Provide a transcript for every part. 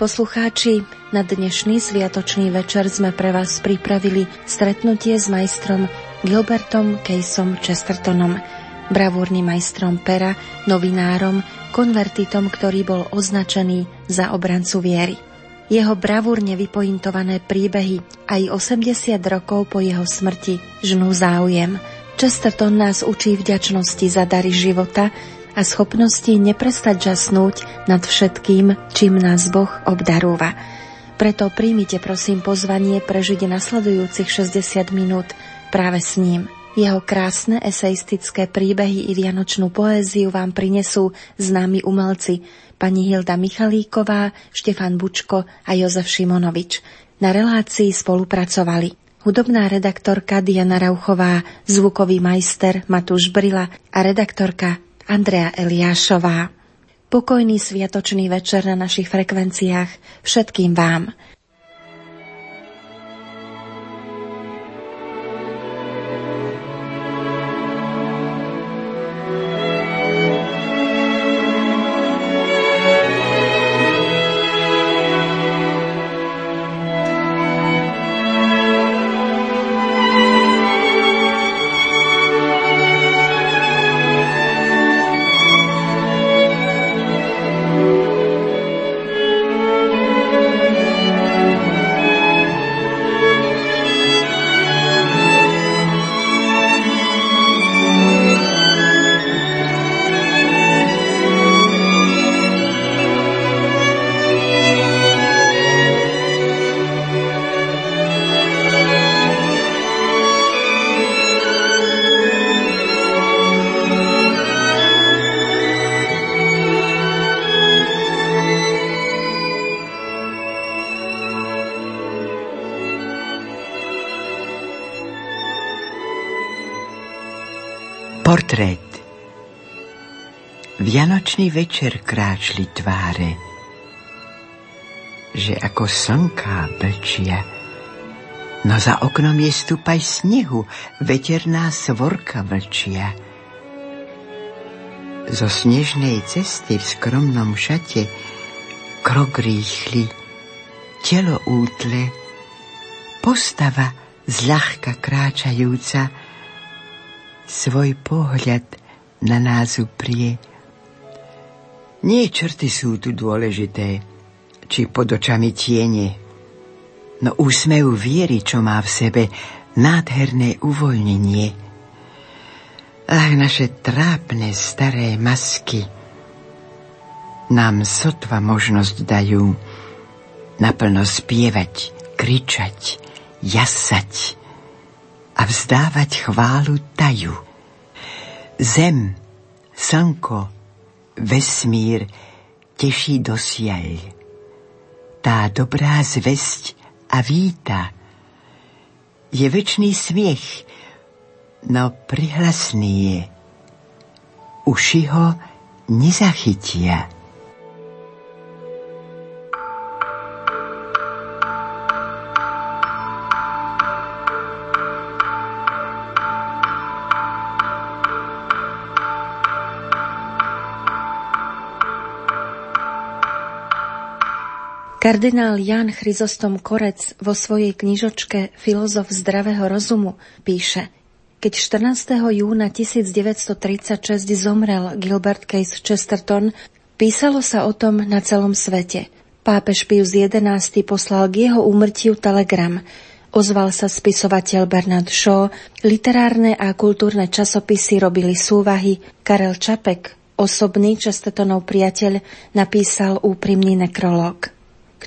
Poslucháči, na dnešný sviatočný večer sme pre vás pripravili stretnutie s majstrom Gilbertom Caseom Chestertonom, bravúrnym majstrom pera, novinárom, konvertitom, ktorý bol označený za obrancu viery. Jeho bravúrne vypointované príbehy aj 80 rokov po jeho smrti žnú záujem. Chesterton nás učí vďačnosti za dary života, a schopnosti neprestať žasnúť nad všetkým, čím nás Boh obdarúva. Preto príjmite prosím pozvanie prežiť nasledujúcich 60 minút práve s ním. Jeho krásne eseistické príbehy i vianočnú poéziu vám prinesú známi umelci pani Hilda Michalíková, Štefan Bučko a Jozef Šimonovič. Na relácii spolupracovali hudobná redaktorka Diana Rauchová, zvukový majster Matúš Brila a redaktorka Andrea Eliášová. Pokojný sviatočný večer na našich frekvenciách všetkým vám. Portrét Vianočný večer kráčli tváre, že ako slnká blčia, no za oknom je stupaj snehu, veterná svorka vlčia. Zo snežnej cesty v skromnom šate krok rýchly, telo útle, postava zľahka kráčajúca, svoj pohľad na nás uprie. Nie črty sú tu dôležité, či pod očami tiene, no úsmev viery, čo má v sebe nádherné uvoľnenie. Ach, naše trápne staré masky nám sotva možnosť dajú naplno spievať, kričať, jasať, a vzdávať chválu taju. Zem, slnko, vesmír teší dosiaľ. Tá dobrá zvesť a víta je večný smiech, no prihlasný je. Uši ho nezachytia. Kardinál Jan Chryzostom Korec vo svojej knižočke Filozof zdravého rozumu píše Keď 14. júna 1936 zomrel Gilbert Case Chesterton, písalo sa o tom na celom svete. Pápež Pius XI poslal k jeho úmrtiu telegram. Ozval sa spisovateľ Bernard Shaw, literárne a kultúrne časopisy robili súvahy, Karel Čapek, osobný Chestertonov priateľ, napísal úprimný nekrolog.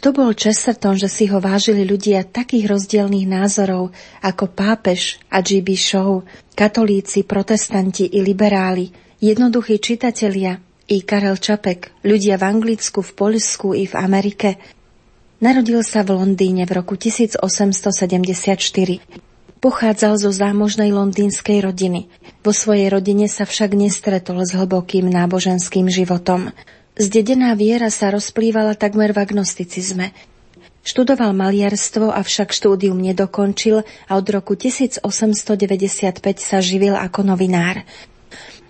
Kto bol Chesterton, že si ho vážili ľudia takých rozdielných názorov ako pápež a G.B. Shaw, katolíci, protestanti i liberáli, jednoduchí čitatelia i Karel Čapek, ľudia v Anglicku, v Poľsku i v Amerike, Narodil sa v Londýne v roku 1874. Pochádzal zo zámožnej londýnskej rodiny. Vo svojej rodine sa však nestretol s hlbokým náboženským životom. Zdedená viera sa rozplývala takmer v agnosticizme. Študoval maliarstvo, avšak štúdium nedokončil a od roku 1895 sa živil ako novinár.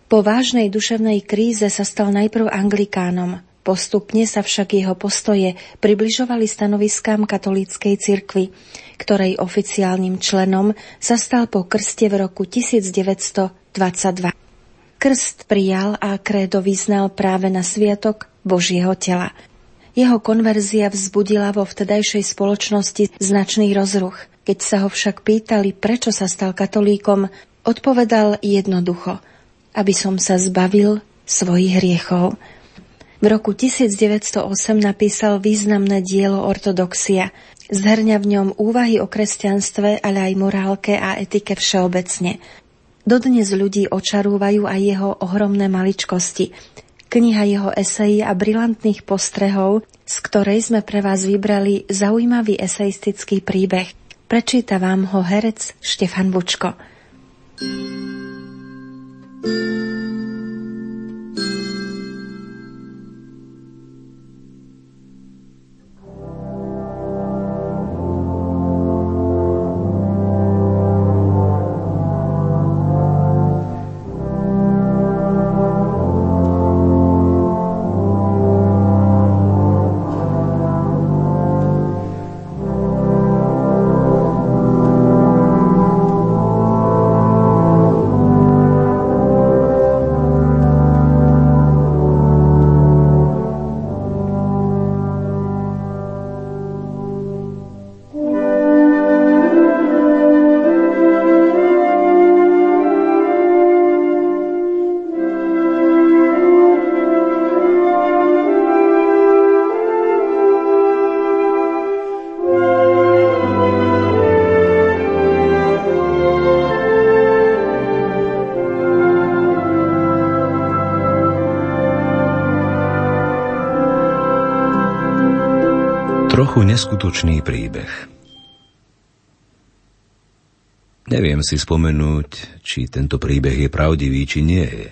Po vážnej duševnej kríze sa stal najprv anglikánom, Postupne sa však jeho postoje približovali stanoviskám katolíckej cirkvy, ktorej oficiálnym členom sa stal po krste v roku 1922. Krst prijal a krédo vyznal práve na sviatok Božieho tela. Jeho konverzia vzbudila vo vtedajšej spoločnosti značný rozruch. Keď sa ho však pýtali, prečo sa stal katolíkom, odpovedal jednoducho, aby som sa zbavil svojich hriechov. V roku 1908 napísal významné dielo Ortodoxia. Zhrňa v ňom úvahy o kresťanstve, ale aj morálke a etike všeobecne. Dodnes ľudí očarúvajú aj jeho ohromné maličkosti. Kniha jeho esejí a brilantných postrehov, z ktorej sme pre vás vybrali zaujímavý eseistický príbeh. Prečíta vám ho herec Štefan Bučko. thank you trochu neskutočný príbeh. Neviem si spomenúť, či tento príbeh je pravdivý, či nie je.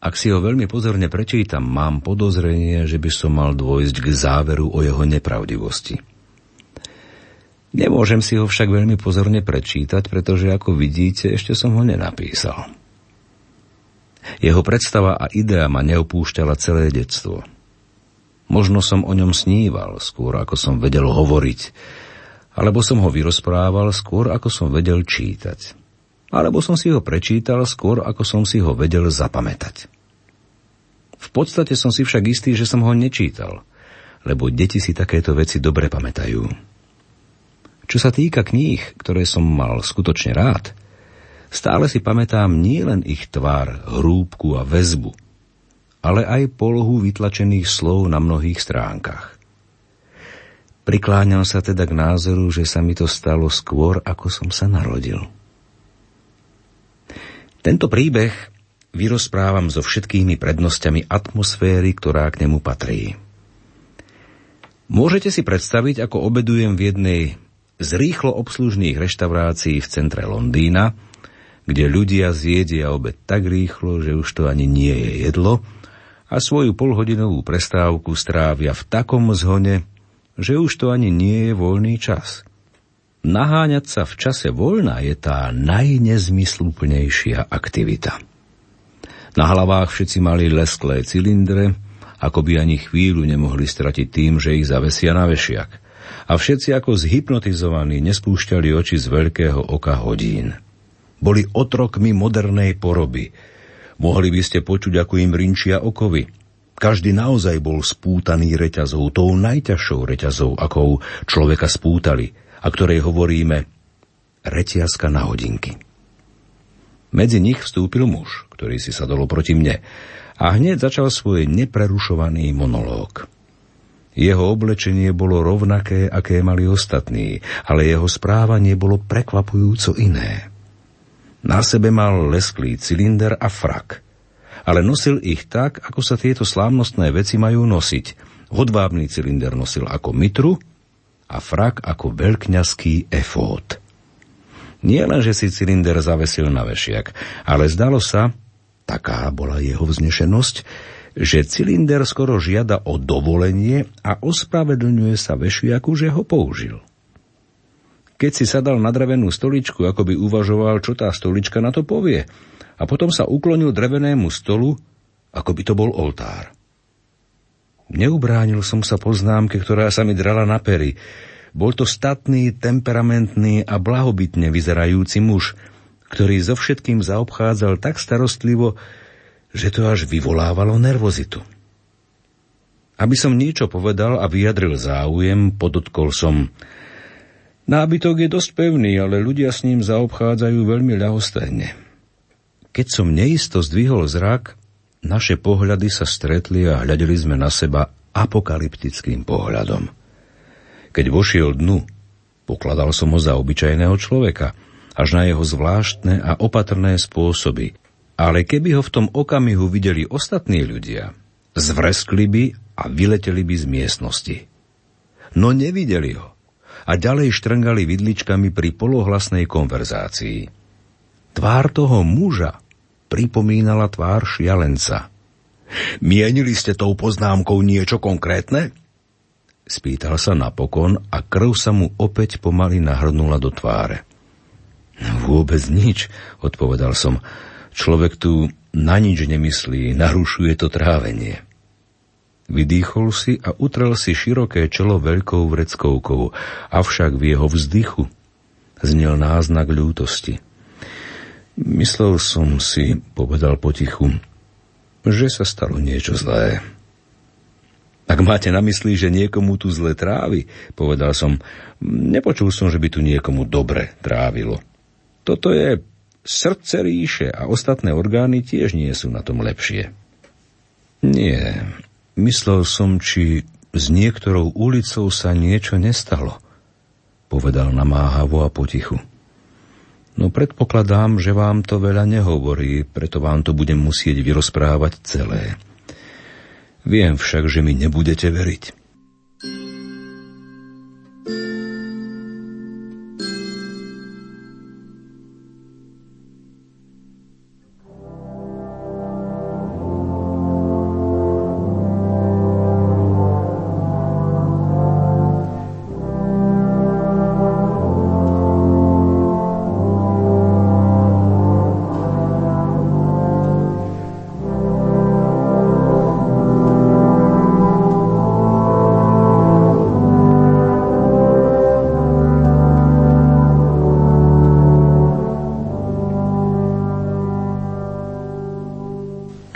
Ak si ho veľmi pozorne prečítam, mám podozrenie, že by som mal dôjsť k záveru o jeho nepravdivosti. Nemôžem si ho však veľmi pozorne prečítať, pretože ako vidíte, ešte som ho nenapísal. Jeho predstava a idea ma neopúšťala celé detstvo – Možno som o ňom sníval, skôr ako som vedel hovoriť, alebo som ho vyrozprával skôr ako som vedel čítať. Alebo som si ho prečítal skôr ako som si ho vedel zapamätať. V podstate som si však istý, že som ho nečítal, lebo deti si takéto veci dobre pamätajú. Čo sa týka kníh, ktoré som mal skutočne rád, stále si pamätám nielen ich tvár, hrúbku a väzbu – ale aj polohu vytlačených slov na mnohých stránkach. Prikláňam sa teda k názoru, že sa mi to stalo skôr, ako som sa narodil. Tento príbeh vyrozprávam so všetkými prednosťami atmosféry, ktorá k nemu patrí. Môžete si predstaviť, ako obedujem v jednej z rýchlo obslužných reštaurácií v centre Londýna, kde ľudia zjedia obed tak rýchlo, že už to ani nie je jedlo, a svoju polhodinovú prestávku strávia v takom zhone, že už to ani nie je voľný čas. Naháňať sa v čase voľna je tá najnezmysluplnejšia aktivita. Na hlavách všetci mali lesklé cylindre, ako by ani chvíľu nemohli stratiť tým, že ich zavesia na vešiak. A všetci ako zhypnotizovaní nespúšťali oči z veľkého oka hodín. Boli otrokmi modernej poroby, Mohli by ste počuť, ako im rinčia okovy. Každý naozaj bol spútaný reťazou, tou najťažšou reťazou, akou človeka spútali. a ktorej hovoríme reťazka na hodinky. Medzi nich vstúpil muž, ktorý si sadol proti mne a hneď začal svoj neprerušovaný monológ. Jeho oblečenie bolo rovnaké, aké mali ostatní, ale jeho správanie bolo prekvapujúco iné. Na sebe mal lesklý cylinder a frak, ale nosil ich tak, ako sa tieto slávnostné veci majú nosiť. Hodvábný cylinder nosil ako mitru a frak ako veľkňaský efód. Nie len, že si cylinder zavesil na vešiak, ale zdalo sa, taká bola jeho vznešenosť, že cylinder skoro žiada o dovolenie a ospravedlňuje sa vešiaku, že ho použil. Keď si sadal na drevenú stoličku, ako by uvažoval, čo tá stolička na to povie, a potom sa uklonil drevenému stolu, ako by to bol oltár. Neubránil som sa poznámke, ktorá sa mi drala na pery, bol to statný, temperamentný a blahobytne vyzerajúci muž, ktorý so všetkým zaobchádzal tak starostlivo, že to až vyvolávalo nervozitu. Aby som niečo povedal a vyjadril záujem, podotkol som Nábytok je dosť pevný, ale ľudia s ním zaobchádzajú veľmi ľahostajne. Keď som neisto zdvihol zrak, naše pohľady sa stretli a hľadeli sme na seba apokalyptickým pohľadom. Keď vošiel dnu, pokladal som ho za obyčajného človeka, až na jeho zvláštne a opatrné spôsoby. Ale keby ho v tom okamihu videli ostatní ľudia, zvreskli by a vyleteli by z miestnosti. No nevideli ho a ďalej štrngali vidličkami pri polohlasnej konverzácii. Tvár toho muža pripomínala tvár šialenca. Mienili ste tou poznámkou niečo konkrétne? Spýtal sa napokon a krv sa mu opäť pomaly nahrnula do tváre. Vôbec nič, odpovedal som. Človek tu na nič nemyslí, narušuje to trávenie. Vydýchol si a utrel si široké čelo veľkou vreckovkou, avšak v jeho vzdychu znel náznak ľútosti. Myslel som si, povedal potichu, že sa stalo niečo zlé. Ak máte na mysli, že niekomu tu zle trávi, povedal som, nepočul som, že by tu niekomu dobre trávilo. Toto je srdce ríše a ostatné orgány tiež nie sú na tom lepšie. Nie, myslel som, či s niektorou ulicou sa niečo nestalo, povedal namáhavo a potichu. No predpokladám, že vám to veľa nehovorí, preto vám to budem musieť vyrozprávať celé. Viem však, že mi nebudete veriť.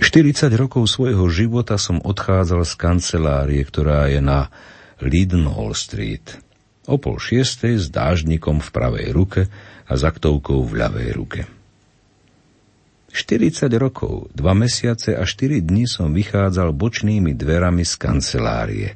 40 rokov svojho života som odchádzal z kancelárie, ktorá je na Lidenhall Street. O pol šiestej s dážnikom v pravej ruke a zaktovkou v ľavej ruke. 40 rokov, 2 mesiace a 4 dní som vychádzal bočnými dverami z kancelárie.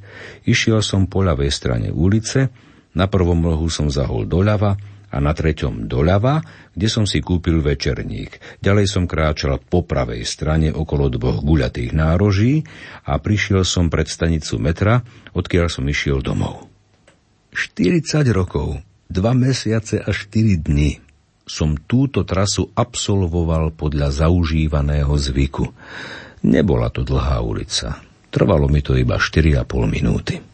Išiel som po ľavej strane ulice, na prvom rohu som zahol doľava, a na treťom doľava, kde som si kúpil večerník. Ďalej som kráčal po pravej strane okolo dvoch guľatých nároží a prišiel som pred stanicu metra, odkiaľ som išiel domov. 40 rokov, 2 mesiace a 4 dni som túto trasu absolvoval podľa zaužívaného zvyku. Nebola to dlhá ulica. Trvalo mi to iba 4,5 minúty.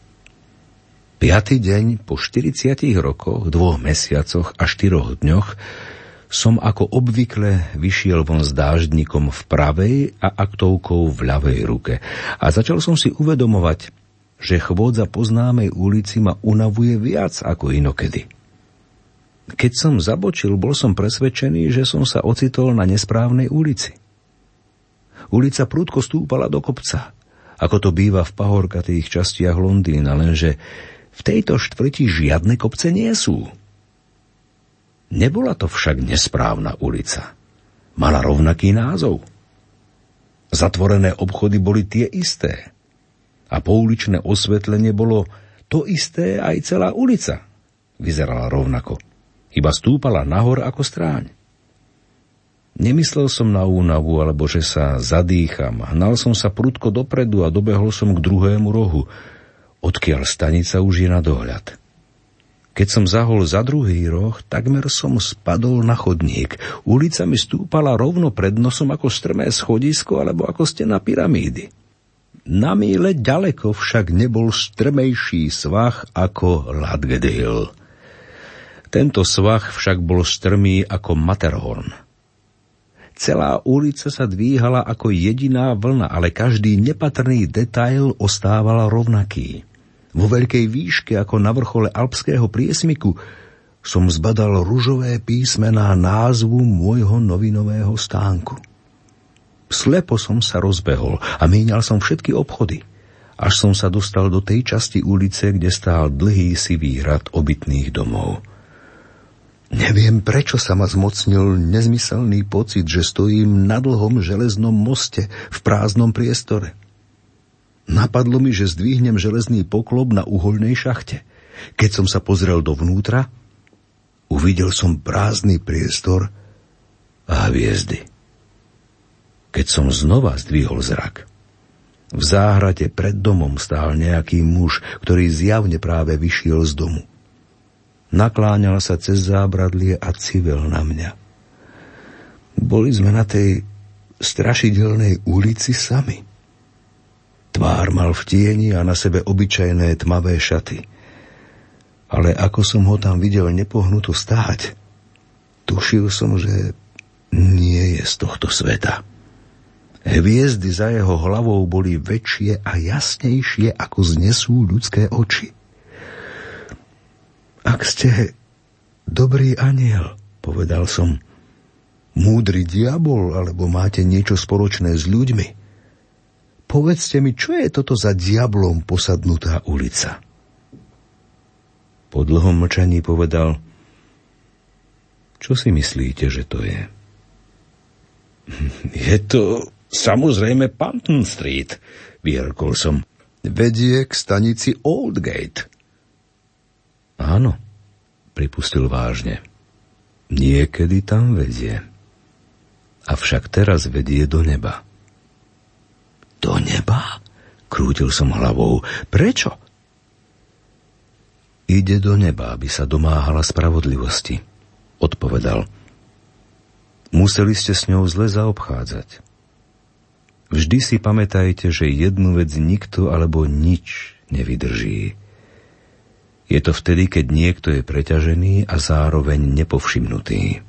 Piatý deň po 40 rokoch, dvoch mesiacoch a štyroch dňoch som ako obvykle vyšiel von s dáždnikom v pravej a aktovkou v ľavej ruke a začal som si uvedomovať, že chôdza po známej ulici ma unavuje viac ako inokedy. Keď som zabočil, bol som presvedčený, že som sa ocitol na nesprávnej ulici. Ulica prúdko stúpala do kopca, ako to býva v pahorkatých častiach Londýna, lenže v tejto štvrti žiadne kopce nie sú. Nebola to však nesprávna ulica. Mala rovnaký názov. Zatvorené obchody boli tie isté. A pouličné osvetlenie bolo to isté aj celá ulica. Vyzerala rovnako. Iba stúpala nahor ako stráň. Nemyslel som na únavu, alebo že sa zadýcham. Hnal som sa prudko dopredu a dobehol som k druhému rohu, odkiaľ stanica už je na dohľad. Keď som zahol za druhý roh, takmer som spadol na chodník. Ulica mi stúpala rovno pred nosom ako strmé schodisko alebo ako stena pyramídy. Na míle ďaleko však nebol strmejší svah ako Ladgedil. Tento svah však bol strmý ako Matterhorn. Celá ulica sa dvíhala ako jediná vlna, ale každý nepatrný detail ostával rovnaký. Vo veľkej výške ako na vrchole alpského priesmiku som zbadal ružové písmená názvu môjho novinového stánku. Slepo som sa rozbehol a míňal som všetky obchody, až som sa dostal do tej časti ulice, kde stál dlhý sivý rad obytných domov. Neviem, prečo sa ma zmocnil nezmyselný pocit, že stojím na dlhom železnom moste v prázdnom priestore. Napadlo mi, že zdvihnem železný poklop na uholnej šachte. Keď som sa pozrel dovnútra, uvidel som prázdny priestor a hviezdy. Keď som znova zdvihol zrak, v záhrade pred domom stál nejaký muž, ktorý zjavne práve vyšiel z domu. Nakláňal sa cez zábradlie a civel na mňa. Boli sme na tej strašidelnej ulici sami. Tvár mal v tieni a na sebe obyčajné tmavé šaty. Ale ako som ho tam videl nepohnuto stáť, tušil som, že nie je z tohto sveta. Hviezdy za jeho hlavou boli väčšie a jasnejšie, ako znesú ľudské oči. Ak ste dobrý aniel, povedal som, múdry diabol, alebo máte niečo spoločné s ľuďmi, povedzte mi, čo je toto za diablom posadnutá ulica? Po dlhom mlčaní povedal, čo si myslíte, že to je? Je to samozrejme Panton Street, vyrkol som. Vedie k stanici Oldgate. Áno, pripustil vážne. Niekedy tam vedie. Avšak teraz vedie do neba. Do neba? Krútil som hlavou. Prečo? Ide do neba, aby sa domáhala spravodlivosti, odpovedal. Museli ste s ňou zle zaobchádzať. Vždy si pamätajte, že jednu vec nikto alebo nič nevydrží. Je to vtedy, keď niekto je preťažený a zároveň nepovšimnutý.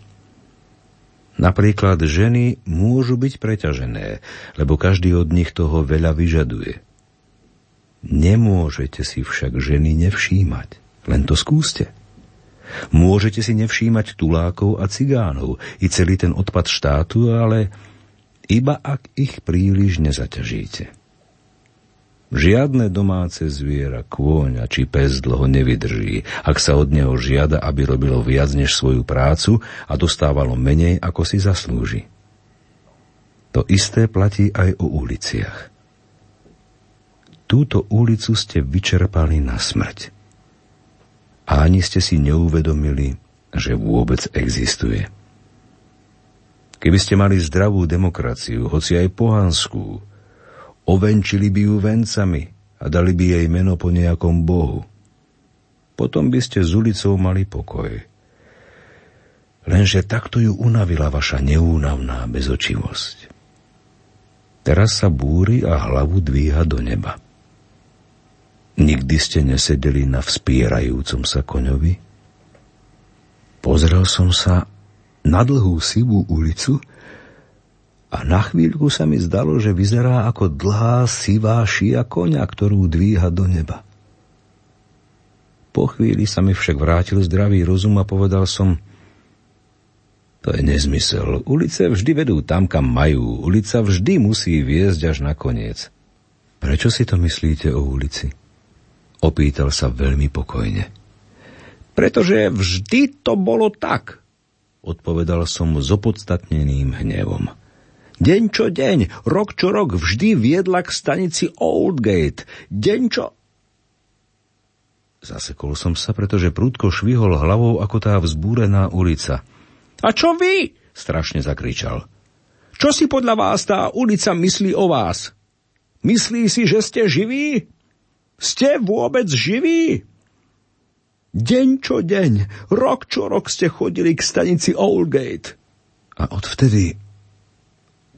Napríklad ženy môžu byť preťažené, lebo každý od nich toho veľa vyžaduje. Nemôžete si však ženy nevšímať, len to skúste. Môžete si nevšímať tulákov a cigánov i celý ten odpad štátu, ale iba ak ich príliš nezaťažíte. Žiadne domáce zviera, kôňa či pes dlho nevydrží, ak sa od neho žiada, aby robilo viac než svoju prácu a dostávalo menej, ako si zaslúži. To isté platí aj o uliciach. Túto ulicu ste vyčerpali na smrť. A ani ste si neuvedomili, že vôbec existuje. Keby ste mali zdravú demokraciu, hoci aj pohanskú, Ovenčili by ju vencami a dali by jej meno po nejakom bohu. Potom by ste s ulicou mali pokoj. Lenže takto ju unavila vaša neúnavná bezočivosť. Teraz sa búri a hlavu dvíha do neba. Nikdy ste nesedeli na vspierajúcom sa koňovi? Pozrel som sa na dlhú sivú ulicu, a na chvíľku sa mi zdalo, že vyzerá ako dlhá sivá šia konia, ktorú dvíha do neba. Po chvíli sa mi však vrátil zdravý rozum a povedal som, to je nezmysel. Ulice vždy vedú tam, kam majú. Ulica vždy musí viesť až na koniec. Prečo si to myslíte o ulici? Opýtal sa veľmi pokojne. Pretože vždy to bolo tak, odpovedal som s opodstatneným hnevom. Deň čo deň, rok čo rok vždy viedla k stanici Oldgate. Deň čo... Zasekol som sa, pretože prúdko švihol hlavou ako tá vzbúrená ulica. A čo vy? strašne zakričal. Čo si podľa vás tá ulica myslí o vás? Myslí si, že ste živí? Ste vôbec živí? Deň čo deň, rok čo rok ste chodili k stanici Oldgate. A odvtedy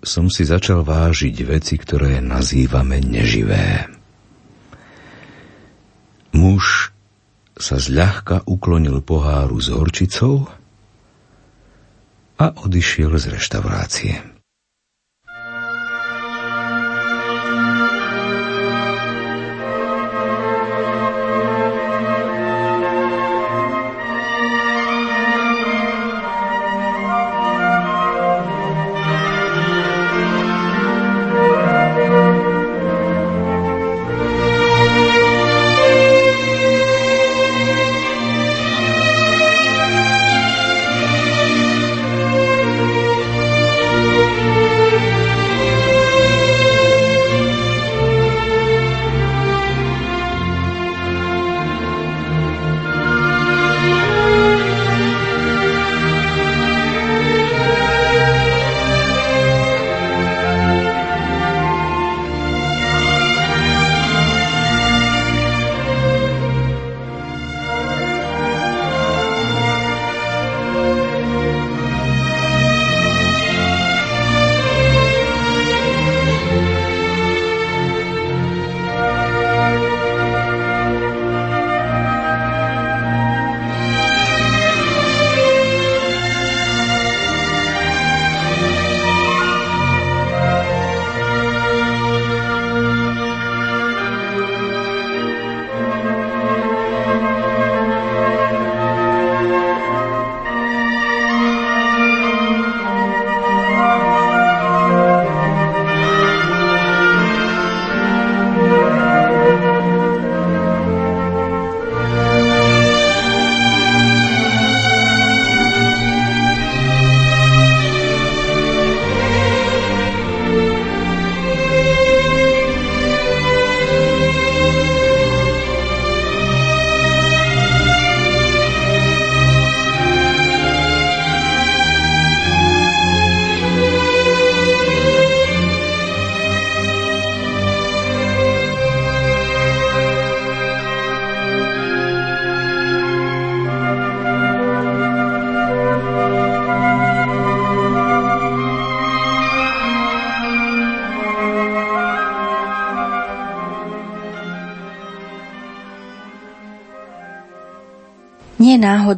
som si začal vážiť veci, ktoré nazývame neživé. Muž sa zľahka uklonil poháru s horčicou a odišiel z reštaurácie.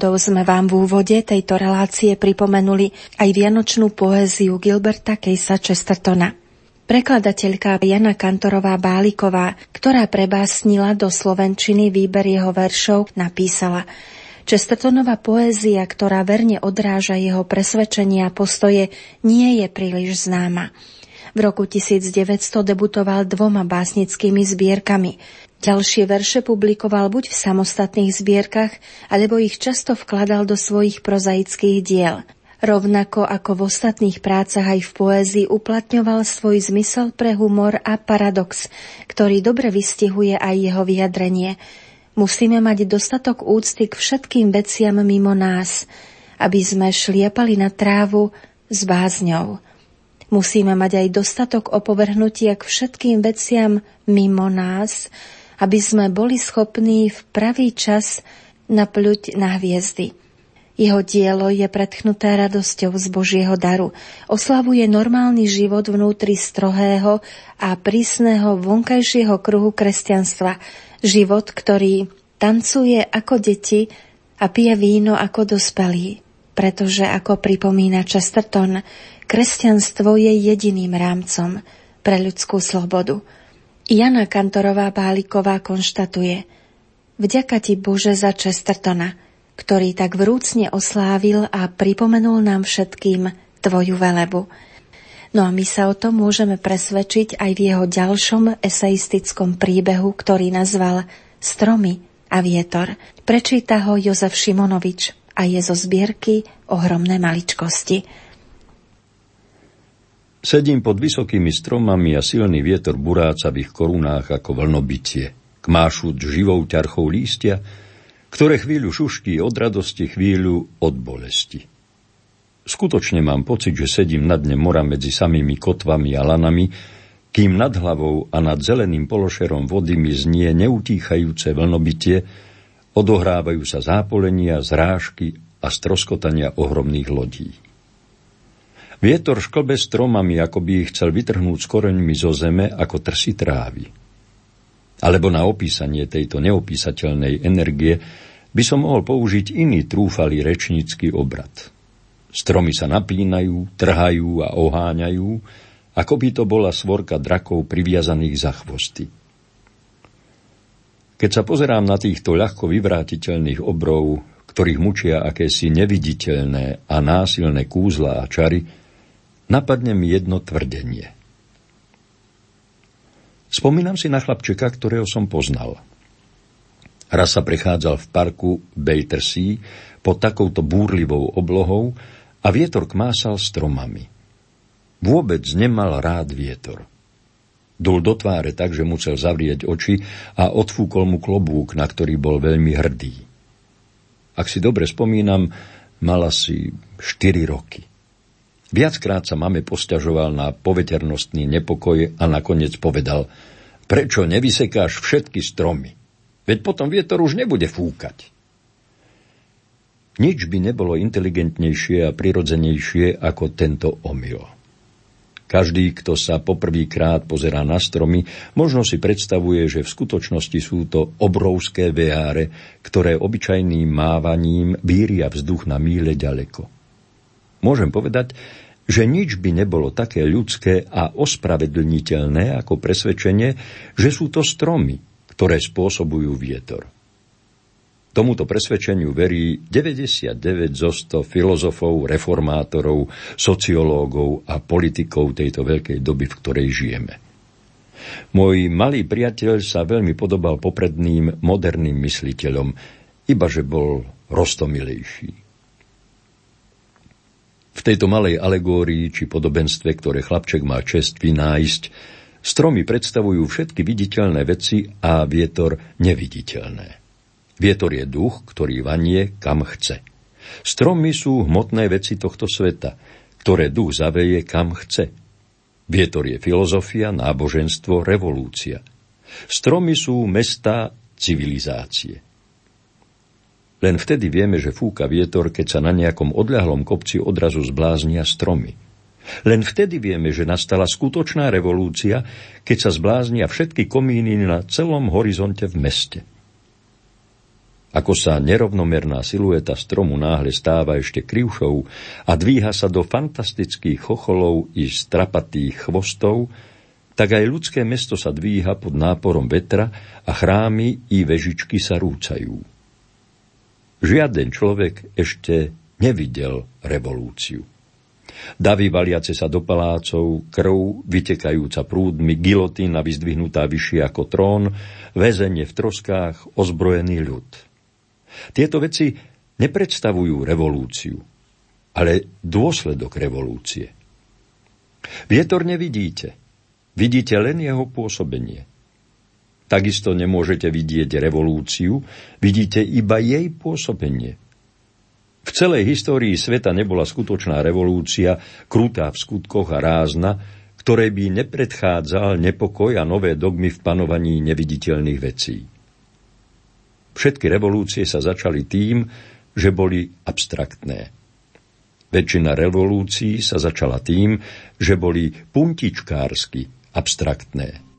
Náhodou sme vám v úvode tejto relácie pripomenuli aj vianočnú poéziu Gilberta Kejsa Chestertona. Prekladateľka Jana Kantorová Báliková, ktorá prebásnila do slovenčiny výber jeho veršov, napísala Chestertonová poézia, ktorá verne odráža jeho presvedčenia a postoje, nie je príliš známa. V roku 1900 debutoval dvoma básnickými zbierkami – Ďalšie verše publikoval buď v samostatných zbierkach, alebo ich často vkladal do svojich prozaických diel. Rovnako ako v ostatných prácach aj v poézii uplatňoval svoj zmysel pre humor a paradox, ktorý dobre vystihuje aj jeho vyjadrenie. Musíme mať dostatok úcty k všetkým veciam mimo nás, aby sme šliepali na trávu s bázňou. Musíme mať aj dostatok opovrhnutia k všetkým veciam mimo nás, aby sme boli schopní v pravý čas napľuť na hviezdy. Jeho dielo je predchnuté radosťou z Božieho daru. Oslavuje normálny život vnútri strohého a prísneho vonkajšieho kruhu kresťanstva. Život, ktorý tancuje ako deti a pije víno ako dospelí. Pretože, ako pripomína Chesterton, kresťanstvo je jediným rámcom pre ľudskú slobodu – Jana Kantorová Báliková konštatuje Vďaka ti Bože za Chestertona, ktorý tak vrúcne oslávil a pripomenul nám všetkým tvoju velebu. No a my sa o tom môžeme presvedčiť aj v jeho ďalšom eseistickom príbehu, ktorý nazval Stromy a vietor. Prečíta ho Jozef Šimonovič a je zo zbierky Ohromné maličkosti. Sedím pod vysokými stromami a silný vietor buráca v ich korunách ako vlnobytie. Kmášuť živou ťarchou lístia, ktoré chvíľu šuští od radosti, chvíľu od bolesti. Skutočne mám pocit, že sedím na dne mora medzi samými kotvami a lanami, kým nad hlavou a nad zeleným pološerom vody mi znie neutíchajúce vlnobytie, odohrávajú sa zápolenia, zrážky a stroskotania ohromných lodí. Vietor šklbe stromami, ako by ich chcel vytrhnúť s koreňmi zo zeme, ako trsy trávy. Alebo na opísanie tejto neopísateľnej energie by som mohol použiť iný trúfalý rečnícky obrad. Stromy sa napínajú, trhajú a oháňajú, ako by to bola svorka drakov priviazaných za chvosty. Keď sa pozerám na týchto ľahko vyvrátiteľných obrov, ktorých mučia akési neviditeľné a násilné kúzla a čary, napadne mi jedno tvrdenie – Spomínam si na chlapčeka, ktorého som poznal. Raz sa prechádzal v parku Battersea pod takouto búrlivou oblohou a vietor kmásal stromami. Vôbec nemal rád vietor. Dul do tváre tak, že musel zavrieť oči a odfúkol mu klobúk, na ktorý bol veľmi hrdý. Ak si dobre spomínam, mal asi 4 roky. Viackrát sa mame posťažoval na poveternostný nepokoj a nakoniec povedal Prečo nevysekáš všetky stromy? Veď potom vietor už nebude fúkať. Nič by nebolo inteligentnejšie a prirodzenejšie ako tento omyl. Každý, kto sa poprvýkrát pozerá na stromy, možno si predstavuje, že v skutočnosti sú to obrovské veáre, ktoré obyčajným mávaním víria vzduch na míle ďaleko. Môžem povedať, že nič by nebolo také ľudské a ospravedlniteľné ako presvedčenie, že sú to stromy, ktoré spôsobujú vietor. Tomuto presvedčeniu verí 99 zo 100 filozofov, reformátorov, sociológov a politikov tejto veľkej doby, v ktorej žijeme. Môj malý priateľ sa veľmi podobal popredným moderným mysliteľom, iba že bol rostomilejší. V tejto malej alegórii či podobenstve, ktoré chlapček má čest vynájsť, stromy predstavujú všetky viditeľné veci a vietor neviditeľné. Vietor je duch, ktorý vanie kam chce. Stromy sú hmotné veci tohto sveta, ktoré duch zaveje kam chce. Vietor je filozofia, náboženstvo, revolúcia. Stromy sú mesta civilizácie. Len vtedy vieme, že fúka vietor, keď sa na nejakom odľahlom kopci odrazu zbláznia stromy. Len vtedy vieme, že nastala skutočná revolúcia, keď sa zbláznia všetky komíny na celom horizonte v meste. Ako sa nerovnomerná silueta stromu náhle stáva ešte krivšou a dvíha sa do fantastických chocholov i strapatých chvostov, tak aj ľudské mesto sa dvíha pod náporom vetra a chrámy i vežičky sa rúcajú. Žiaden človek ešte nevidel revolúciu. Davy valiace sa do palácov, krv vytekajúca prúdmi, gilotína vyzdvihnutá vyššie ako trón, väzenie v troskách, ozbrojený ľud. Tieto veci nepredstavujú revolúciu, ale dôsledok revolúcie. Vietor nevidíte, vidíte len jeho pôsobenie – Takisto nemôžete vidieť revolúciu, vidíte iba jej pôsobenie. V celej histórii sveta nebola skutočná revolúcia, krutá v skutkoch a rázna, ktoré by nepredchádzal nepokoj a nové dogmy v panovaní neviditeľných vecí. Všetky revolúcie sa začali tým, že boli abstraktné. Väčšina revolúcií sa začala tým, že boli puntičkársky abstraktné.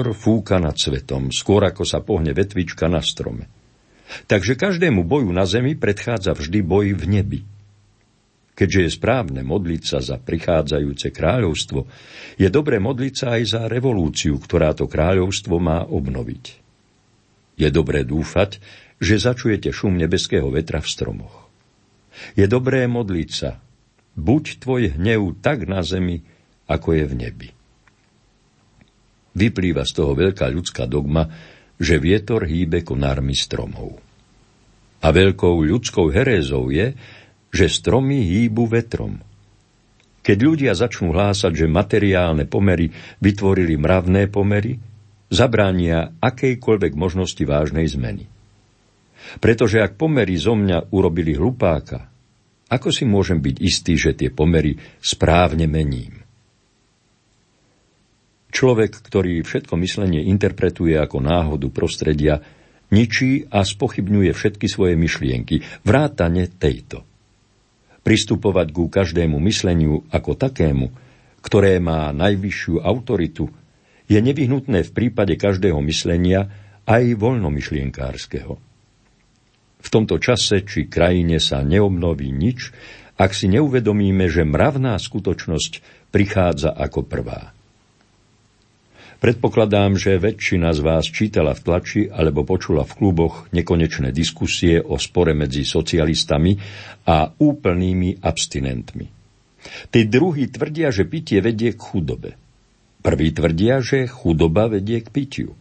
Vietor fúka nad svetom, skôr ako sa pohne vetvička na strome. Takže každému boju na zemi predchádza vždy boj v nebi. Keďže je správne modliť sa za prichádzajúce kráľovstvo, je dobré modliť sa aj za revolúciu, ktorá to kráľovstvo má obnoviť. Je dobré dúfať, že začujete šum nebeského vetra v stromoch. Je dobré modliť sa, buď tvoj hnev tak na zemi, ako je v nebi. Vyplýva z toho veľká ľudská dogma, že vietor hýbe konármi stromov. A veľkou ľudskou herézou je, že stromy hýbu vetrom. Keď ľudia začnú hlásať, že materiálne pomery vytvorili mravné pomery, zabránia akejkoľvek možnosti vážnej zmeny. Pretože ak pomery zo mňa urobili hlupáka, ako si môžem byť istý, že tie pomery správne mením? Človek, ktorý všetko myslenie interpretuje ako náhodu prostredia, ničí a spochybňuje všetky svoje myšlienky, vrátane tejto. Pristupovať ku každému mysleniu ako takému, ktoré má najvyššiu autoritu, je nevyhnutné v prípade každého myslenia aj voľnomyšlienkárskeho. V tomto čase či krajine sa neobnoví nič, ak si neuvedomíme, že mravná skutočnosť prichádza ako prvá. Predpokladám, že väčšina z vás čítala v tlači alebo počula v kluboch nekonečné diskusie o spore medzi socialistami a úplnými abstinentmi. Tí druhí tvrdia, že pitie vedie k chudobe. Prví tvrdia, že chudoba vedie k pitiu.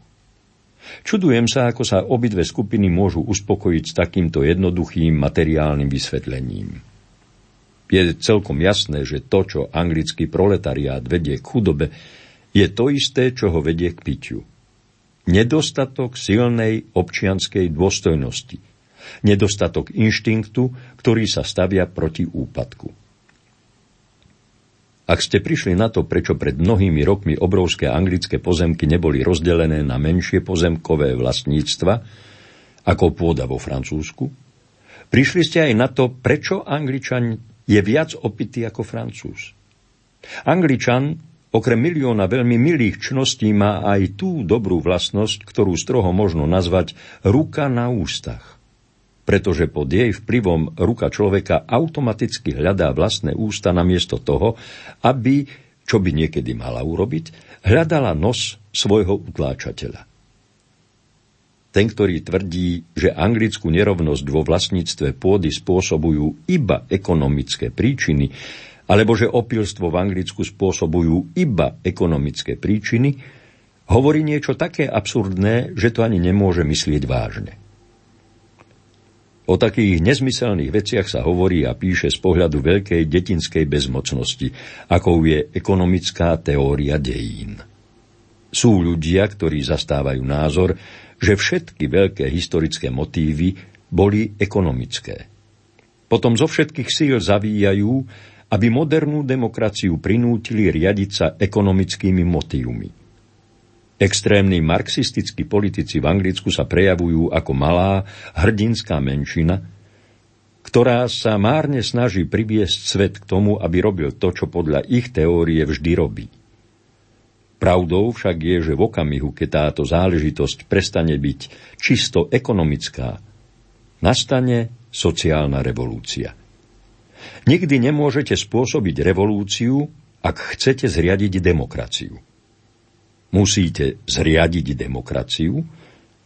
Čudujem sa, ako sa obidve skupiny môžu uspokojiť s takýmto jednoduchým materiálnym vysvetlením. Je celkom jasné, že to, čo anglický proletariát vedie k chudobe, je to isté, čo ho vedie k pitiu. Nedostatok silnej občianskej dôstojnosti. Nedostatok inštinktu, ktorý sa stavia proti úpadku. Ak ste prišli na to, prečo pred mnohými rokmi obrovské anglické pozemky neboli rozdelené na menšie pozemkové vlastníctva, ako pôda vo Francúzsku, prišli ste aj na to, prečo Angličan je viac opitý ako Francúz. Angličan Okrem milióna veľmi milých čností má aj tú dobrú vlastnosť, ktorú stroho možno nazvať ruka na ústach. Pretože pod jej vplyvom ruka človeka automaticky hľadá vlastné ústa namiesto toho, aby, čo by niekedy mala urobiť, hľadala nos svojho utláčateľa. Ten, ktorý tvrdí, že anglickú nerovnosť vo vlastníctve pôdy spôsobujú iba ekonomické príčiny, alebo že opilstvo v Anglicku spôsobujú iba ekonomické príčiny, hovorí niečo také absurdné, že to ani nemôže myslieť vážne. O takých nezmyselných veciach sa hovorí a píše z pohľadu veľkej detinskej bezmocnosti, akou je ekonomická teória dejín. Sú ľudia, ktorí zastávajú názor, že všetky veľké historické motívy boli ekonomické. Potom zo všetkých síl zavíjajú, aby modernú demokraciu prinútili riadiť sa ekonomickými motívmi. Extrémni marxistickí politici v Anglicku sa prejavujú ako malá, hrdinská menšina, ktorá sa márne snaží priviesť svet k tomu, aby robil to, čo podľa ich teórie vždy robí. Pravdou však je, že v okamihu, keď táto záležitosť prestane byť čisto ekonomická, nastane sociálna revolúcia. Nikdy nemôžete spôsobiť revolúciu, ak chcete zriadiť demokraciu. Musíte zriadiť demokraciu,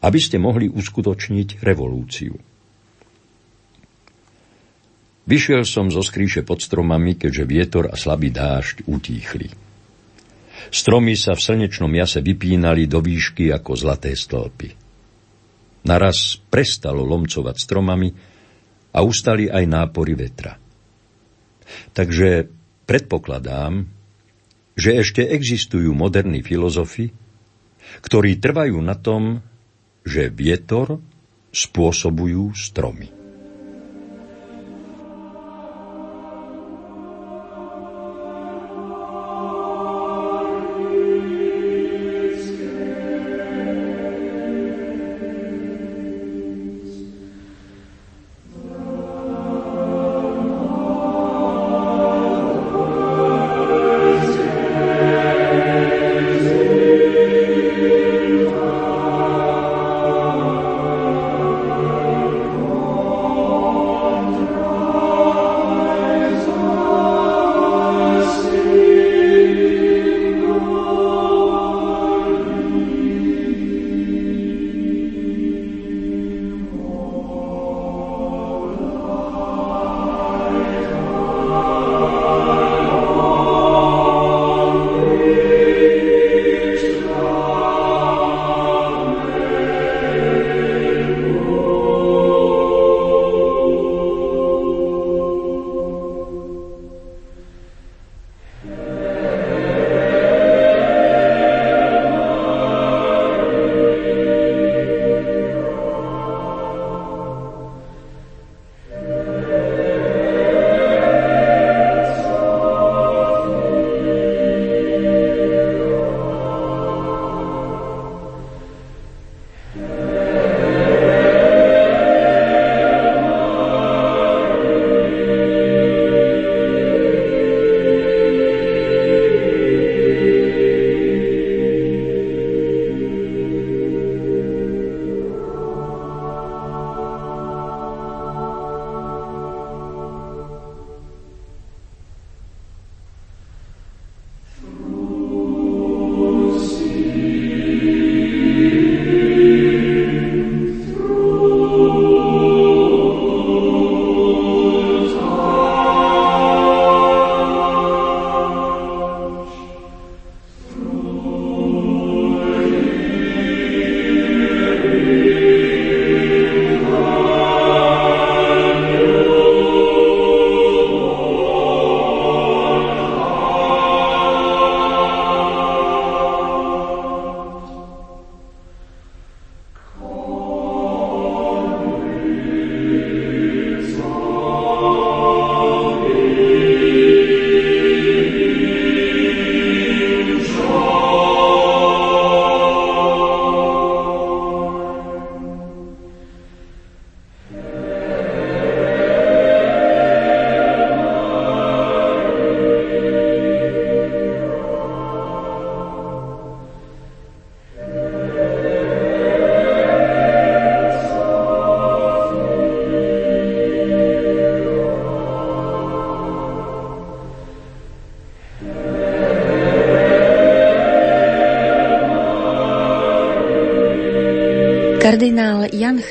aby ste mohli uskutočniť revolúciu. Vyšiel som zo skríše pod stromami, keďže vietor a slabý dážď utíchli. Stromy sa v slnečnom jase vypínali do výšky ako zlaté stĺpy. Naraz prestalo lomcovať stromami a ustali aj nápory vetra. Takže predpokladám, že ešte existujú moderní filozofi, ktorí trvajú na tom, že vietor spôsobujú stromy.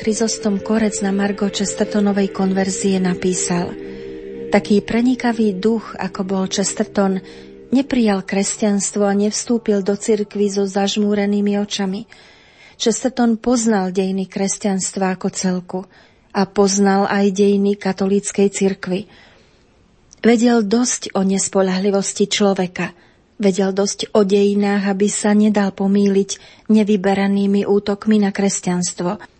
Chryzostom Korec na Margo Chestertonovej konverzie napísal Taký prenikavý duch, ako bol Chesterton, neprijal kresťanstvo a nevstúpil do cirkvy so zažmúrenými očami. Chesterton poznal dejiny kresťanstva ako celku a poznal aj dejiny katolíckej cirkvy. Vedel dosť o nespolahlivosti človeka – Vedel dosť o dejinách, aby sa nedal pomýliť nevyberanými útokmi na kresťanstvo.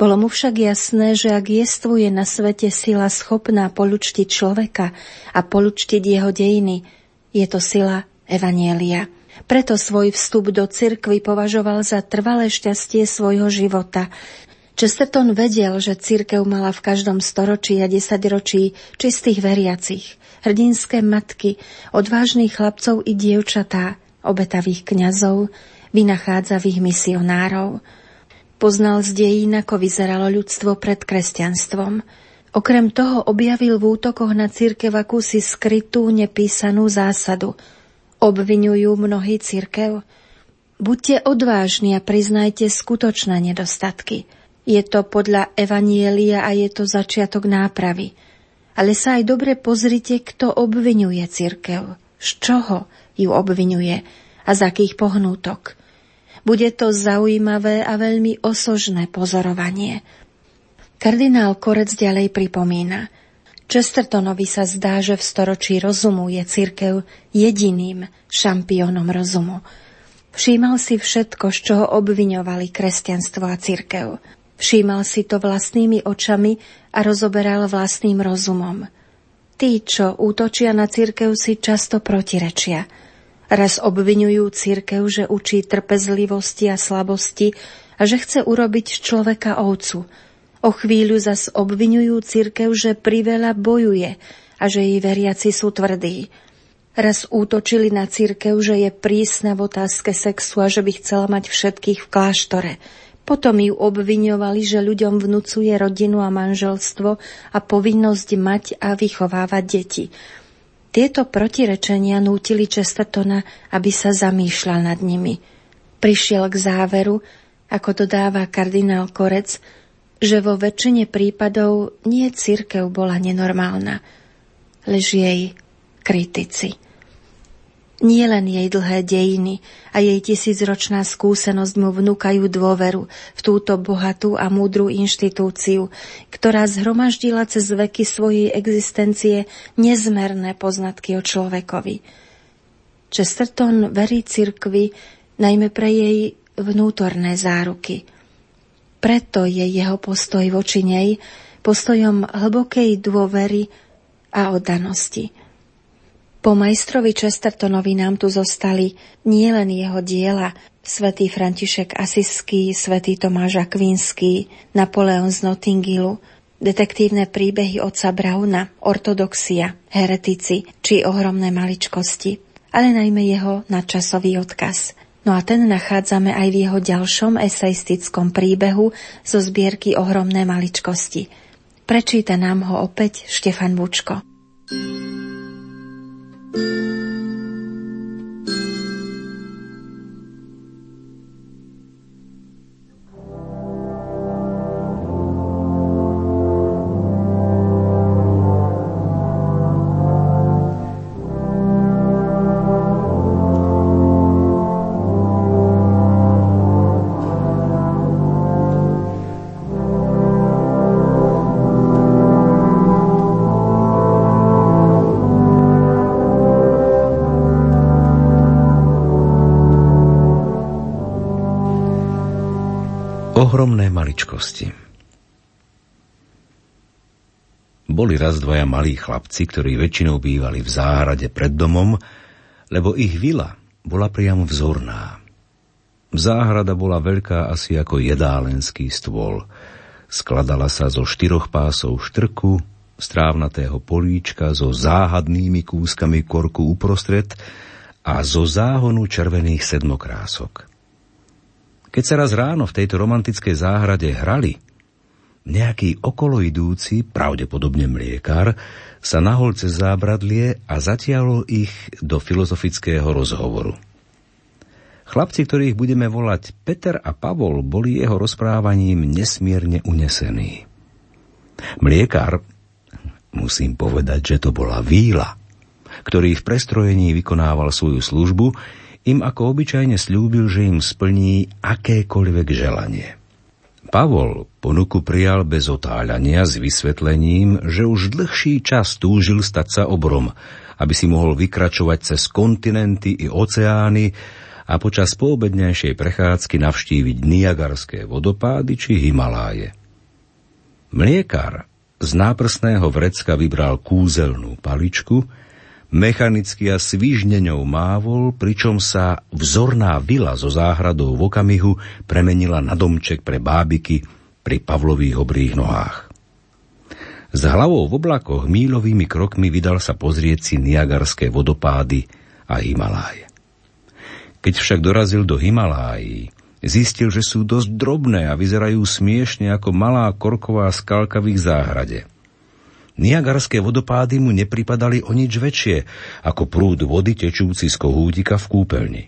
Bolo mu však jasné, že ak jestvuje na svete sila schopná polučtiť človeka a polučtiť jeho dejiny, je to sila Evanielia. Preto svoj vstup do cirkvy považoval za trvalé šťastie svojho života. Chesterton vedel, že cirkev mala v každom storočí a desaťročí čistých veriacich hrdinské matky, odvážnych chlapcov i dievčatá, obetavých kňazov, vynachádzavých misionárov. Poznal z dejín, ako vyzeralo ľudstvo pred kresťanstvom. Okrem toho objavil v útokoch na církev akúsi skrytú, nepísanú zásadu. Obvinujú mnohí církev. Buďte odvážni a priznajte skutočné nedostatky. Je to podľa Evanielia a je to začiatok nápravy – ale sa aj dobre pozrite, kto obvinuje cirkev, z čoho ju obvinuje a z akých pohnútok. Bude to zaujímavé a veľmi osožné pozorovanie. Kardinál Korec ďalej pripomína. Chestertonovi sa zdá, že v storočí rozumu je cirkev jediným šampiónom rozumu. Všímal si všetko, z čoho obviňovali kresťanstvo a cirkev. Všímal si to vlastnými očami a rozoberal vlastným rozumom. Tí, čo útočia na cirkev, si často protirečia. Raz obvinujú cirkev, že učí trpezlivosti a slabosti a že chce urobiť z človeka ovcu. O chvíľu zas obvinujú cirkev, že priveľa bojuje a že jej veriaci sú tvrdí. Raz útočili na cirkev, že je prísna v otázke sexu a že by chcela mať všetkých v kláštore – potom ju obviňovali, že ľuďom vnúcuje rodinu a manželstvo a povinnosť mať a vychovávať deti. Tieto protirečenia nútili Chestertona, aby sa zamýšľal nad nimi. Prišiel k záveru, ako dodáva kardinál Korec, že vo väčšine prípadov nie církev bola nenormálna, lež jej kritici. Nie len jej dlhé dejiny a jej tisícročná skúsenosť mu vnúkajú dôveru v túto bohatú a múdru inštitúciu, ktorá zhromaždila cez veky svojej existencie nezmerné poznatky o človekovi. Chesterton verí cirkvi najmä pre jej vnútorné záruky. Preto je jeho postoj voči nej postojom hlbokej dôvery a oddanosti – po majstrovi Chestertonovi nám tu zostali nielen jeho diela, svätý František Asisský, svätý Tomáš Akvinský, Napoleon z Nottingilu, detektívne príbehy otca Brauna, ortodoxia, heretici či ohromné maličkosti, ale najmä jeho nadčasový odkaz. No a ten nachádzame aj v jeho ďalšom eseistickom príbehu zo zbierky Ohromné maličkosti. Prečíta nám ho opäť Štefan Bučko. thank you you Ohromné maličkosti Boli raz dvaja malí chlapci, ktorí väčšinou bývali v záhrade pred domom, lebo ich vila bola priam vzorná. Záhrada bola veľká asi ako jedálenský stôl. Skladala sa zo štyroch pásov štrku, strávnatého políčka so záhadnými kúskami korku uprostred a zo záhonu červených sedmokrások. Keď sa raz ráno v tejto romantickej záhrade hrali, nejaký okoloidúci, pravdepodobne mliekár, sa nahol cez zábradlie a zatiahol ich do filozofického rozhovoru. Chlapci, ktorých budeme volať Peter a Pavol, boli jeho rozprávaním nesmierne unesení. Mliekár, musím povedať, že to bola víla, ktorý v prestrojení vykonával svoju službu, im ako obyčajne slúbil, že im splní akékoľvek želanie. Pavol ponuku prijal bez otáľania s vysvetlením, že už dlhší čas túžil stať sa obrom, aby si mohol vykračovať cez kontinenty i oceány a počas poobednejšej prechádzky navštíviť Niagarské vodopády či Himaláje. Mliekár z náprsného vrecka vybral kúzelnú paličku, mechanicky a svižneňou mávol, pričom sa vzorná vila so záhradou v okamihu premenila na domček pre bábiky pri Pavlových obrých nohách. S hlavou v oblakoch mílovými krokmi vydal sa pozrieť si Niagarské vodopády a Himaláje. Keď však dorazil do Himalájí, zistil, že sú dosť drobné a vyzerajú smiešne ako malá korková skalka v ich záhrade. Niagarské vodopády mu nepripadali o nič väčšie ako prúd vody tečúci z kohútika v kúpeľni.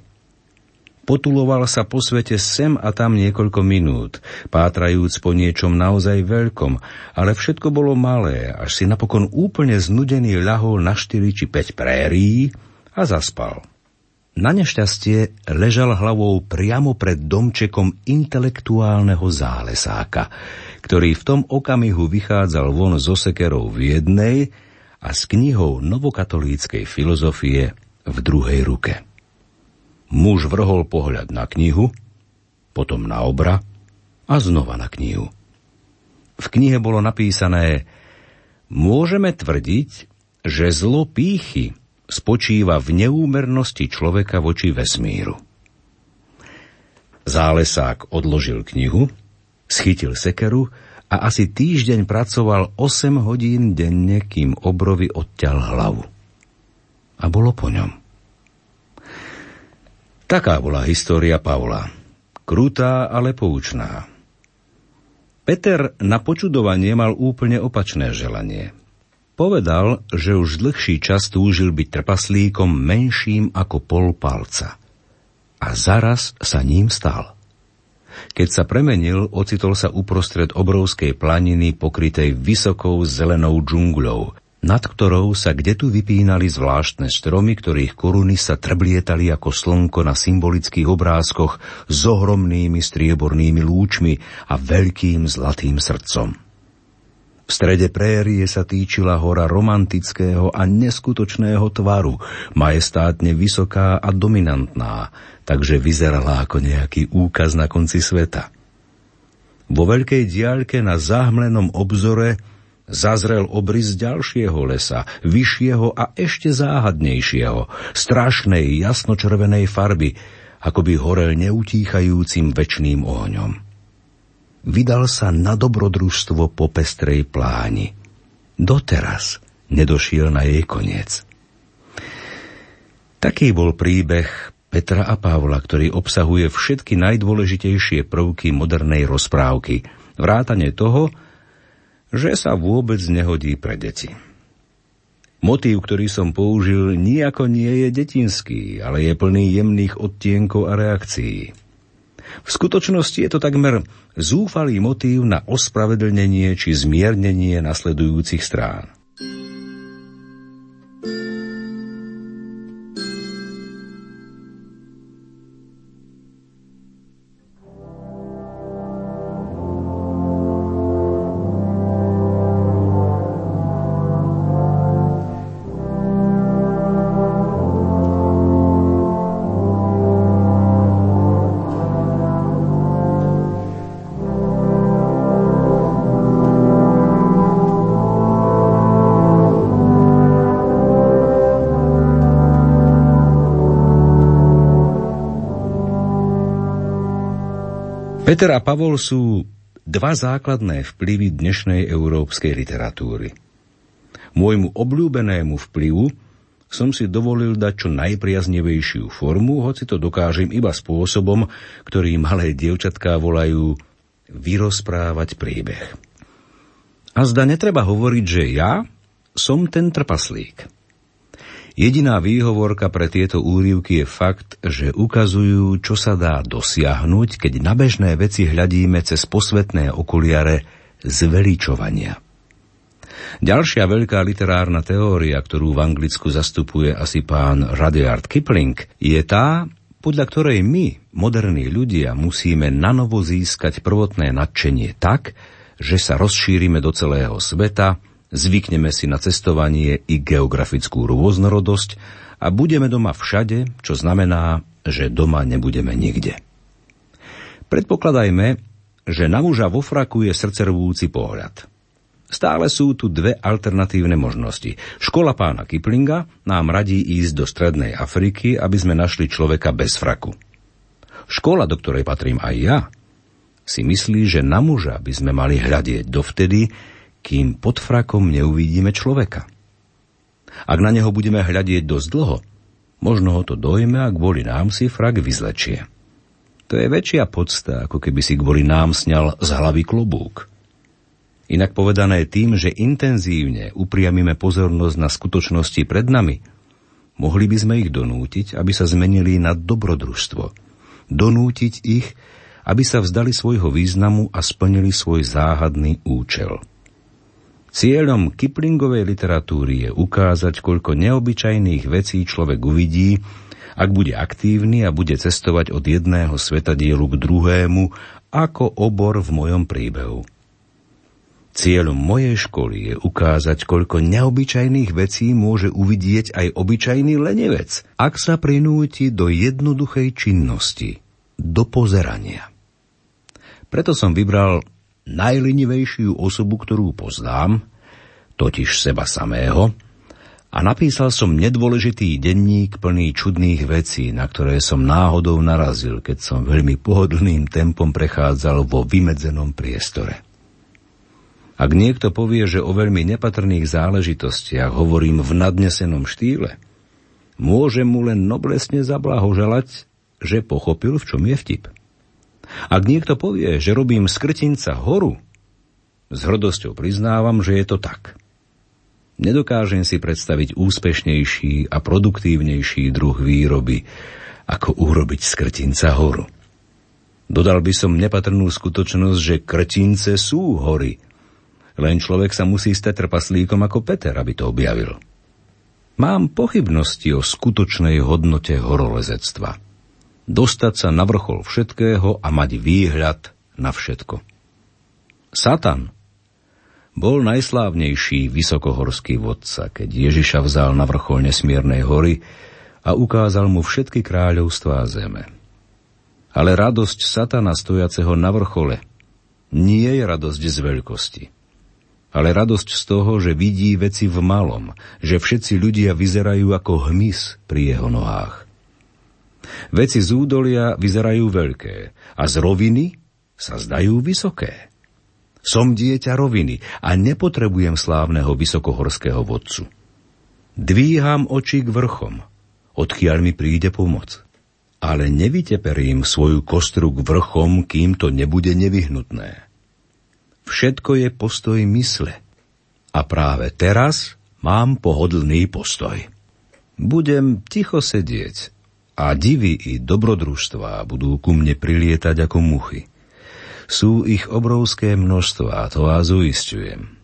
Potuloval sa po svete sem a tam niekoľko minút, pátrajúc po niečom naozaj veľkom, ale všetko bolo malé, až si napokon úplne znudený ľahol na 4 či 5 prérií a zaspal. Na nešťastie ležal hlavou priamo pred domčekom intelektuálneho zálesáka, ktorý v tom okamihu vychádzal von zo sekerou v jednej a s knihou novokatolíckej filozofie v druhej ruke. Muž vrhol pohľad na knihu, potom na obra a znova na knihu. V knihe bolo napísané Môžeme tvrdiť, že zlo pýchy spočíva v neúmernosti človeka voči vesmíru. Zálesák odložil knihu, schytil sekeru a asi týždeň pracoval 8 hodín denne, kým obrovi odťal hlavu. A bolo po ňom. Taká bola história Pavla. Krutá, ale poučná. Peter na počudovanie mal úplne opačné želanie – Povedal, že už dlhší čas túžil byť trpaslíkom menším ako pol palca. A zaraz sa ním stal. Keď sa premenil, ocitol sa uprostred obrovskej planiny pokrytej vysokou zelenou džungľou, nad ktorou sa kde tu vypínali zvláštne stromy, ktorých koruny sa trblietali ako slnko na symbolických obrázkoch s ohromnými striebornými lúčmi a veľkým zlatým srdcom. V strede prérie sa týčila hora romantického a neskutočného tvaru, majestátne vysoká a dominantná, takže vyzerala ako nejaký úkaz na konci sveta. Vo veľkej diaľke na zahmlenom obzore zazrel obrys ďalšieho lesa, vyššieho a ešte záhadnejšieho, strašnej jasnočervenej farby, ako by horel neutíchajúcim väčným ohňom vydal sa na dobrodružstvo po pestrej pláni. Doteraz nedošiel na jej koniec. Taký bol príbeh Petra a Pavla, ktorý obsahuje všetky najdôležitejšie prvky modernej rozprávky, vrátane toho, že sa vôbec nehodí pre deti. Motív, ktorý som použil, nijako nie je detinský, ale je plný jemných odtienkov a reakcií. V skutočnosti je to takmer zúfalý motív na ospravedlnenie či zmiernenie nasledujúcich strán. Peter a Pavol sú dva základné vplyvy dnešnej európskej literatúry. Môjmu obľúbenému vplyvu som si dovolil dať čo najpriaznevejšiu formu, hoci to dokážem iba spôsobom, ktorý malé dievčatká volajú vyrozprávať príbeh. A zda netreba hovoriť, že ja som ten trpaslík. Jediná výhovorka pre tieto úrivky je fakt, že ukazujú, čo sa dá dosiahnuť, keď na bežné veci hľadíme cez posvetné okuliare zveličovania. Ďalšia veľká literárna teória, ktorú v Anglicku zastupuje asi pán Rudyard Kipling, je tá, podľa ktorej my, moderní ľudia, musíme nanovo získať prvotné nadšenie tak, že sa rozšírime do celého sveta, zvykneme si na cestovanie i geografickú rôznorodosť a budeme doma všade, čo znamená, že doma nebudeme nikde. Predpokladajme, že na muža vo fraku je srdcervúci pohľad. Stále sú tu dve alternatívne možnosti. Škola pána Kiplinga nám radí ísť do Strednej Afriky, aby sme našli človeka bez fraku. Škola, do ktorej patrím aj ja, si myslí, že na muža by sme mali hľadieť dovtedy, kým pod frakom neuvidíme človeka. Ak na neho budeme hľadieť dosť dlho, možno ho to dojme a kvôli nám si frak vyzlečie. To je väčšia podsta, ako keby si kvôli nám sňal z hlavy klobúk. Inak povedané tým, že intenzívne upriamime pozornosť na skutočnosti pred nami, mohli by sme ich donútiť, aby sa zmenili na dobrodružstvo. Donútiť ich, aby sa vzdali svojho významu a splnili svoj záhadný účel – Cieľom Kiplingovej literatúry je ukázať, koľko neobyčajných vecí človek uvidí, ak bude aktívny a bude cestovať od jedného svetadielu k druhému, ako obor v mojom príbehu. Cieľom mojej školy je ukázať, koľko neobyčajných vecí môže uvidieť aj obyčajný lenevec, ak sa prinúti do jednoduchej činnosti, do pozerania. Preto som vybral najlinivejšiu osobu, ktorú poznám, totiž seba samého, a napísal som nedôležitý denník plný čudných vecí, na ktoré som náhodou narazil, keď som veľmi pohodlným tempom prechádzal vo vymedzenom priestore. Ak niekto povie, že o veľmi nepatrných záležitostiach hovorím v nadnesenom štýle, môže mu len noblesne zablahoželať, že pochopil, v čom je vtip. Ak niekto povie, že robím z krtinca horu, s hrdosťou priznávam, že je to tak. Nedokážem si predstaviť úspešnejší a produktívnejší druh výroby, ako urobiť z krtinca horu. Dodal by som nepatrnú skutočnosť, že krtince sú hory. Len človek sa musí stať trpaslíkom ako Peter, aby to objavil. Mám pochybnosti o skutočnej hodnote horolezectva dostať sa na vrchol všetkého a mať výhľad na všetko. Satan bol najslávnejší vysokohorský vodca, keď Ježiša vzal na vrchol nesmiernej hory a ukázal mu všetky kráľovstvá zeme. Ale radosť satana stojaceho na vrchole nie je radosť z veľkosti, ale radosť z toho, že vidí veci v malom, že všetci ľudia vyzerajú ako hmyz pri jeho nohách. Veci z údolia vyzerajú veľké a z roviny sa zdajú vysoké. Som dieťa roviny a nepotrebujem slávneho vysokohorského vodcu. Dvíham oči k vrchom, odkiaľ mi príde pomoc. Ale nevyteperím svoju kostru k vrchom, kým to nebude nevyhnutné. Všetko je postoj mysle. A práve teraz mám pohodlný postoj. Budem ticho sedieť a divy i dobrodružstvá budú ku mne prilietať ako muchy. Sú ich obrovské množstvo a to vás uistujem.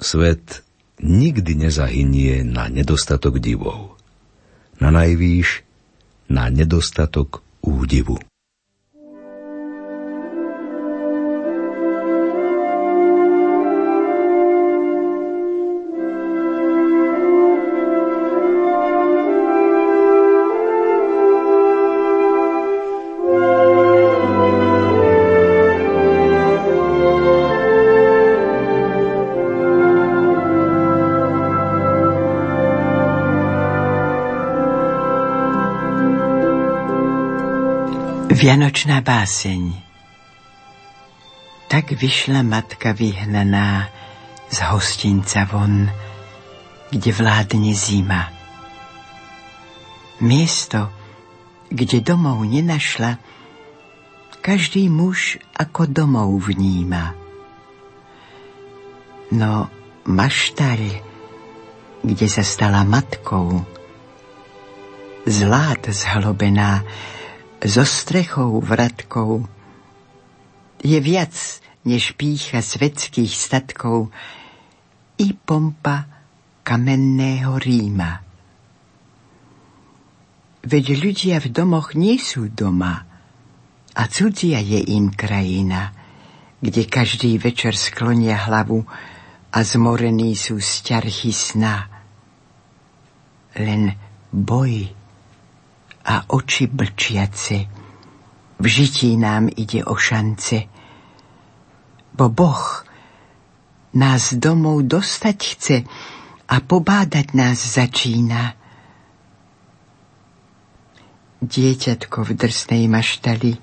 Svet nikdy nezahynie na nedostatok divov. Na najvýš na nedostatok údivu. Vianočná báseň Tak vyšla matka vyhnaná z hostinca von, kde vládne zima. Miesto, kde domov nenašla, každý muž ako domov vníma. No maštaľ, kde sa stala matkou, zlát zhlobená, so strechou vratkou, je viac než pícha svetských statkov i pompa kamenného Ríma. Veď ľudia v domoch nie sú doma a cudzia je im krajina, kde každý večer sklonia hlavu a zmorení sú z sna. Len boj a oči blčiace, v žití nám ide o šance, bo Boh nás domov dostať chce a pobádať nás začína. Dieťatko v drsnej maštali,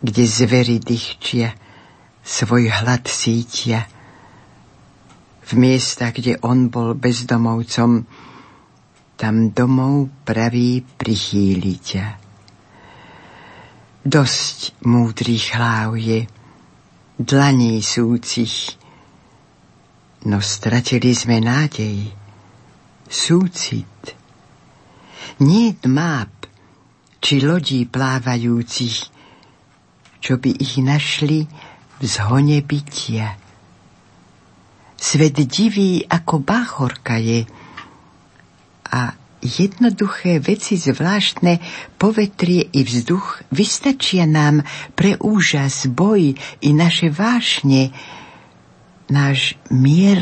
kde zvery dychčia, svoj hlad sítia. V miestach, kde on bol bezdomovcom, tam domov pravý prichýli ťa. Dosť múdrych hlav je, dlaní súcich. No stratili sme nádej, súcit. Nie dmáb, či lodí plávajúcich, čo by ich našli v zhone bytia. Svet divý ako báchorka je a jednoduché veci zvláštne, povetrie i vzduch vystačia nám pre úžas, boj i naše vášne. Náš mier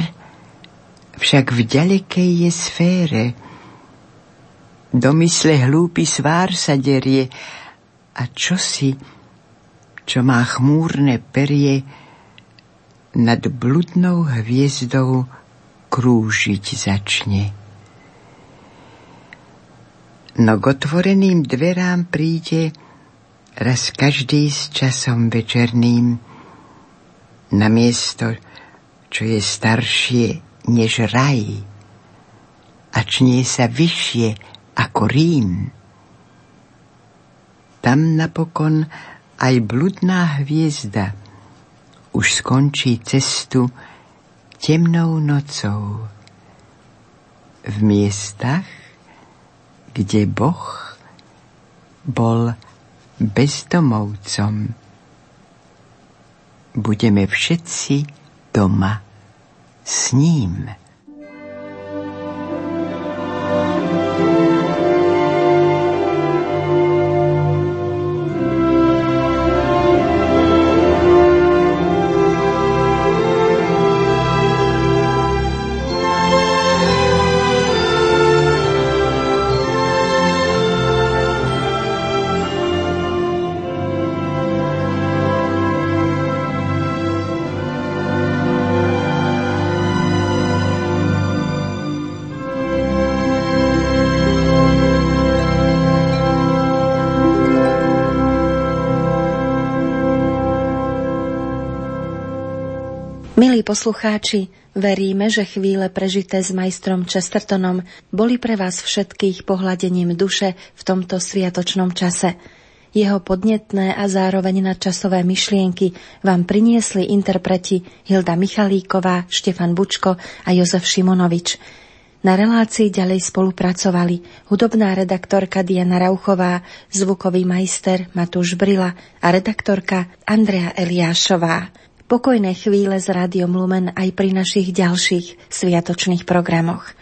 však v ďalekej je sfére. Domysle hlúpy svár sa derie a čosi, čo má chmúrne perie, nad bludnou hviezdou krúžiť začne no k otvoreným dverám príde raz každý s časom večerným na miesto, čo je staršie než raj a čnie sa vyššie ako Rím. Tam napokon aj bludná hviezda už skončí cestu temnou nocou. V miestach, kde Boh bol bezdomovcom. Budeme všetci doma s ním. Poslucháči, veríme, že chvíle prežité s majstrom Chestertonom boli pre vás všetkých pohľadením duše v tomto sviatočnom čase. Jeho podnetné a zároveň nadčasové myšlienky vám priniesli interpreti Hilda Michalíková, Štefan Bučko a Jozef Šimonovič. Na relácii ďalej spolupracovali hudobná redaktorka Diana Rauchová, zvukový majster Matúš Brila a redaktorka Andrea Eliášová. Pokojné chvíle s Rádiom Lumen aj pri našich ďalších sviatočných programoch.